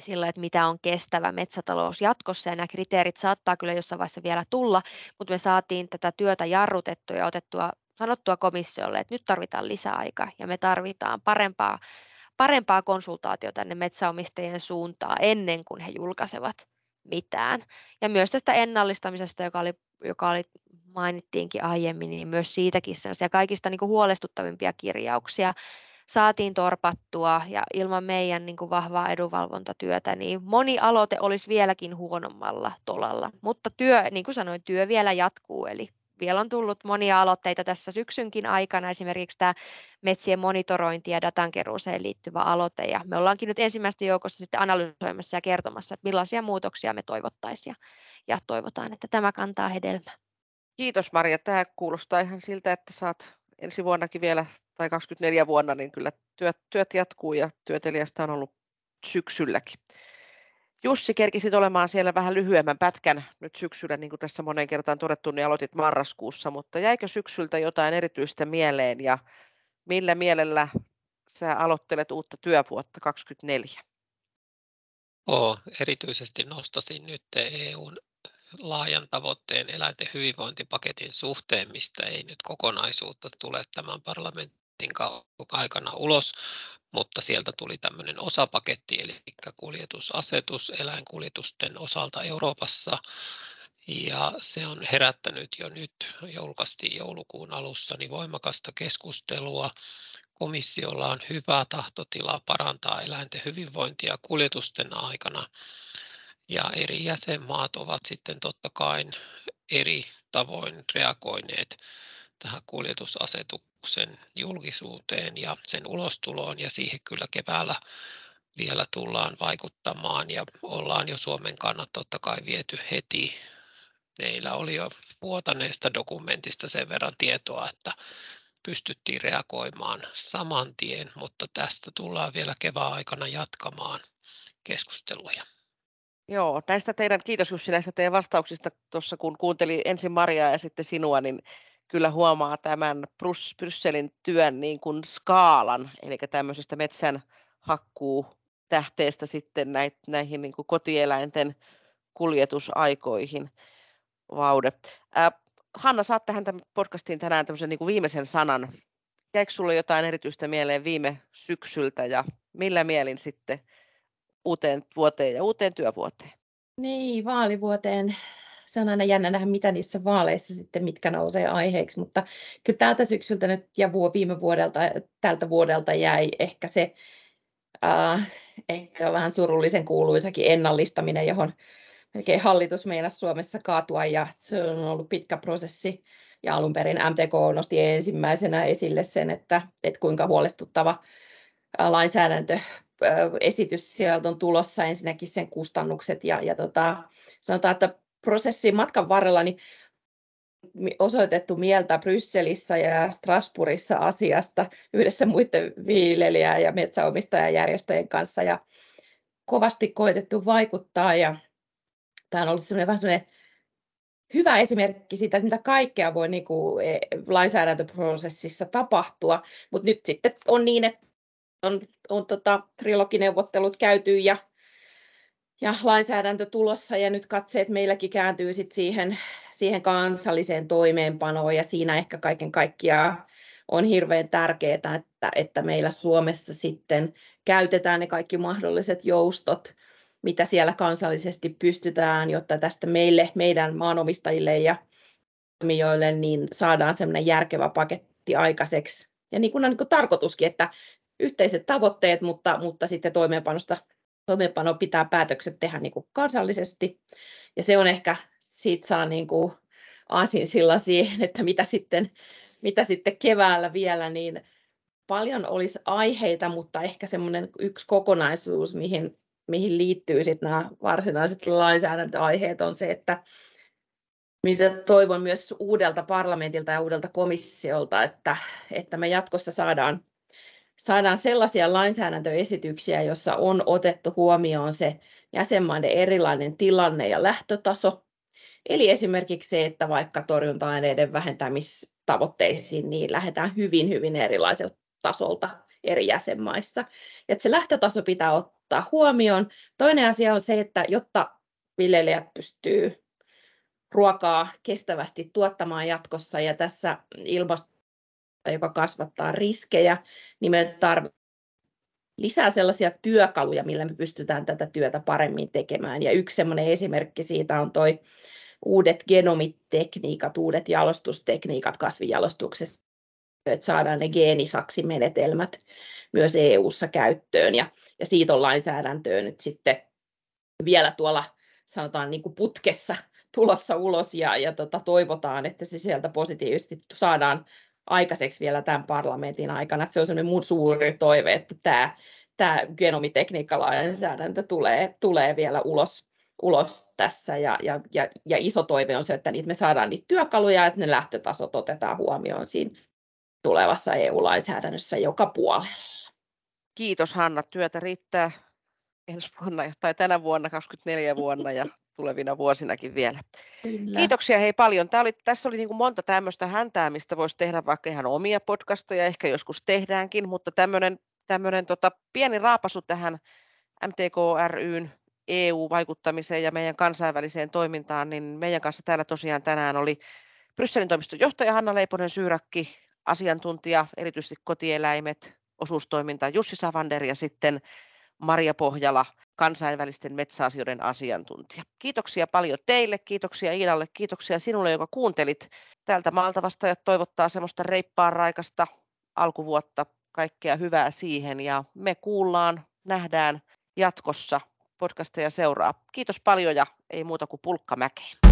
sillä, että mitä on kestävä metsätalous jatkossa, ja nämä kriteerit saattaa kyllä jossain vaiheessa vielä tulla, mutta me saatiin tätä työtä jarrutettua ja otettua, sanottua komissiolle, että nyt tarvitaan lisäaikaa, ja me tarvitaan parempaa, parempaa konsultaatiota tänne metsäomistajien suuntaan ennen kuin he julkaisevat mitään. Ja myös tästä ennallistamisesta, joka oli, joka oli mainittiinkin aiemmin, niin myös siitäkin sellaisia kaikista niin kuin huolestuttavimpia kirjauksia, saatiin torpattua ja ilman meidän niin kuin vahvaa edunvalvontatyötä, niin moni aloite olisi vieläkin huonommalla tolalla. Mutta työ, niin kuin sanoin, työ vielä jatkuu, eli vielä on tullut monia aloitteita tässä syksynkin aikana, esimerkiksi tämä metsien monitorointi ja datankeruuseen liittyvä aloite, ja me ollaankin nyt ensimmäistä joukossa sitten analysoimassa ja kertomassa, että millaisia muutoksia me toivottaisiin, ja toivotaan, että tämä kantaa hedelmää. Kiitos Maria, tämä kuulostaa ihan siltä, että saat ensi vuonnakin vielä tai 24 vuonna, niin kyllä työt, työt jatkuu ja työtelijästä on ollut syksylläkin. Jussi, kerkisit olemaan siellä vähän lyhyemmän pätkän nyt syksyllä, niin kuin tässä monen kertaan todettu, niin aloitit marraskuussa, mutta jäikö syksyltä jotain erityistä mieleen ja millä mielellä sä aloittelet uutta työvuotta 2024? Oh, erityisesti nostasin nyt EUn laajan tavoitteen eläinten hyvinvointipaketin suhteen, mistä ei nyt kokonaisuutta tule tämän parlamentin aikana ulos, mutta sieltä tuli tämmöinen osapaketti, eli kuljetusasetus eläinkuljetusten osalta Euroopassa, ja se on herättänyt jo nyt, julkaistiin joulukuun alussa, niin voimakasta keskustelua. Komissiolla on hyvä tahtotila parantaa eläinten hyvinvointia kuljetusten aikana, ja eri jäsenmaat ovat sitten totta kai eri tavoin reagoineet tähän kuljetusasetuksen julkisuuteen ja sen ulostuloon ja siihen kyllä keväällä vielä tullaan vaikuttamaan ja ollaan jo Suomen kannat totta kai viety heti. Meillä oli jo vuotaneesta dokumentista sen verran tietoa, että pystyttiin reagoimaan saman tien, mutta tästä tullaan vielä kevään aikana jatkamaan keskusteluja. Joo, näistä teidän, kiitos Jussi näistä teidän vastauksista tuossa, kun kuuntelin ensin Mariaa ja sitten sinua, niin kyllä huomaa tämän Brysselin työn niin kuin skaalan, eli tämmöisestä metsän hakkuu tähteestä sitten näihin niin kuin kotieläinten kuljetusaikoihin. Vaude. Äh, Hanna, saat tähän tämän podcastiin tänään tämmöisen niin kuin viimeisen sanan. Jäikö sinulle jotain erityistä mieleen viime syksyltä ja millä mielin sitten uuteen vuoteen ja uuteen työvuoteen? Niin, vaalivuoteen se on aina jännä nähdä, mitä niissä vaaleissa sitten, mitkä nousee aiheeksi, mutta kyllä tältä syksyltä nyt ja viime vuodelta, tältä vuodelta jäi ehkä se äh, ehkä vähän surullisen kuuluisakin ennallistaminen, johon melkein hallitus meinasi Suomessa kaatua ja se on ollut pitkä prosessi. Ja alun perin MTK nosti ensimmäisenä esille sen, että, että kuinka huolestuttava lainsäädäntö esitys sieltä on tulossa, ensinnäkin sen kustannukset ja, ja tota, sanotaan, että prosessin matkan varrella niin osoitettu mieltä Brysselissä ja Strasbourgissa asiasta yhdessä muiden viljelijä- ja metsäomistajajärjestöjen kanssa ja kovasti koitettu vaikuttaa ja tämä on ollut sellainen vähän sellainen hyvä esimerkki siitä, että mitä kaikkea voi niin kuin e, lainsäädäntöprosessissa tapahtua, mutta nyt sitten on niin, että on, on tota, trilogineuvottelut käyty ja, ja lainsäädäntö tulossa ja nyt katseet meilläkin kääntyy sit siihen, siihen kansalliseen toimeenpanoon ja siinä ehkä kaiken kaikkiaan on hirveän tärkeää, että, että meillä Suomessa sitten käytetään ne kaikki mahdolliset joustot, mitä siellä kansallisesti pystytään, jotta tästä meille, meidän maanomistajille ja toimijoille, niin saadaan semmoinen järkevä paketti aikaiseksi. Ja niin kuin on niin kuin tarkoituskin, että yhteiset tavoitteet, mutta, mutta sitten toimeenpanosta, toimeenpano pitää päätökset tehdä niin kuin kansallisesti. Ja se on ehkä, siitä saa niin kuin sillä siihen, että mitä sitten, mitä sitten keväällä vielä, niin paljon olisi aiheita, mutta ehkä semmoinen yksi kokonaisuus, mihin, mihin liittyy sitten nämä varsinaiset lainsäädäntöaiheet, on se, että mitä toivon myös uudelta parlamentilta ja uudelta komissiolta, että, että me jatkossa saadaan saadaan sellaisia lainsäädäntöesityksiä, joissa on otettu huomioon se jäsenmaiden erilainen tilanne ja lähtötaso. Eli esimerkiksi se, että vaikka torjunta-aineiden vähentämistavoitteisiin, niin lähdetään hyvin, hyvin erilaiselta tasolta eri jäsenmaissa. Että se lähtötaso pitää ottaa huomioon. Toinen asia on se, että jotta viljelijät pystyy ruokaa kestävästi tuottamaan jatkossa ja tässä ilmasto joka kasvattaa riskejä, niin me tarvitsemme lisää sellaisia työkaluja, millä me pystytään tätä työtä paremmin tekemään. Ja yksi sellainen esimerkki siitä on toi uudet genomitekniikat, uudet jalostustekniikat kasvijalostuksessa, että saadaan ne geenisaksimenetelmät myös EU-ssa käyttöön. Ja, ja siitä on lainsäädäntöä nyt sitten vielä tuolla sanotaan niin kuin putkessa tulossa ulos ja, ja tota, toivotaan, että se sieltä positiivisesti saadaan aikaiseksi vielä tämän parlamentin aikana. Että se on sellainen mun suuri toive, että tämä, tämä genomitekniikkalainsäädäntö tulee, tulee vielä ulos, ulos tässä ja, ja, ja, ja iso toive on se, että niitä me saadaan niitä työkaluja, että ne lähtötasot otetaan huomioon siinä tulevassa EU-lainsäädännössä joka puolella. Kiitos Hanna, työtä riittää ensi vuonna tai tänä vuonna 2024 vuonna ja tulevina vuosinakin vielä. Kyllä. Kiitoksia hei paljon. Tämä oli, tässä oli niin kuin monta tämmöistä häntää, mistä voisi tehdä vaikka ihan omia podcasteja, ehkä joskus tehdäänkin, mutta tämmöinen, tämmöinen tota, pieni raapasu tähän MTK ryn EU-vaikuttamiseen ja meidän kansainväliseen toimintaan, niin meidän kanssa täällä tosiaan tänään oli Brysselin toimiston johtaja Hanna Leiponen Syyrakki, asiantuntija, erityisesti kotieläimet, osuustoiminta Jussi Savander ja sitten Maria Pohjala, kansainvälisten metsäasioiden asiantuntija. Kiitoksia paljon teille, kiitoksia Iidalle, kiitoksia sinulle, joka kuuntelit. Täältä maalta vastaajat toivottaa semmoista reippaan raikasta alkuvuotta, kaikkea hyvää siihen ja me kuullaan, nähdään jatkossa podcasteja seuraa. Kiitos paljon ja ei muuta kuin pulkka mäkeen.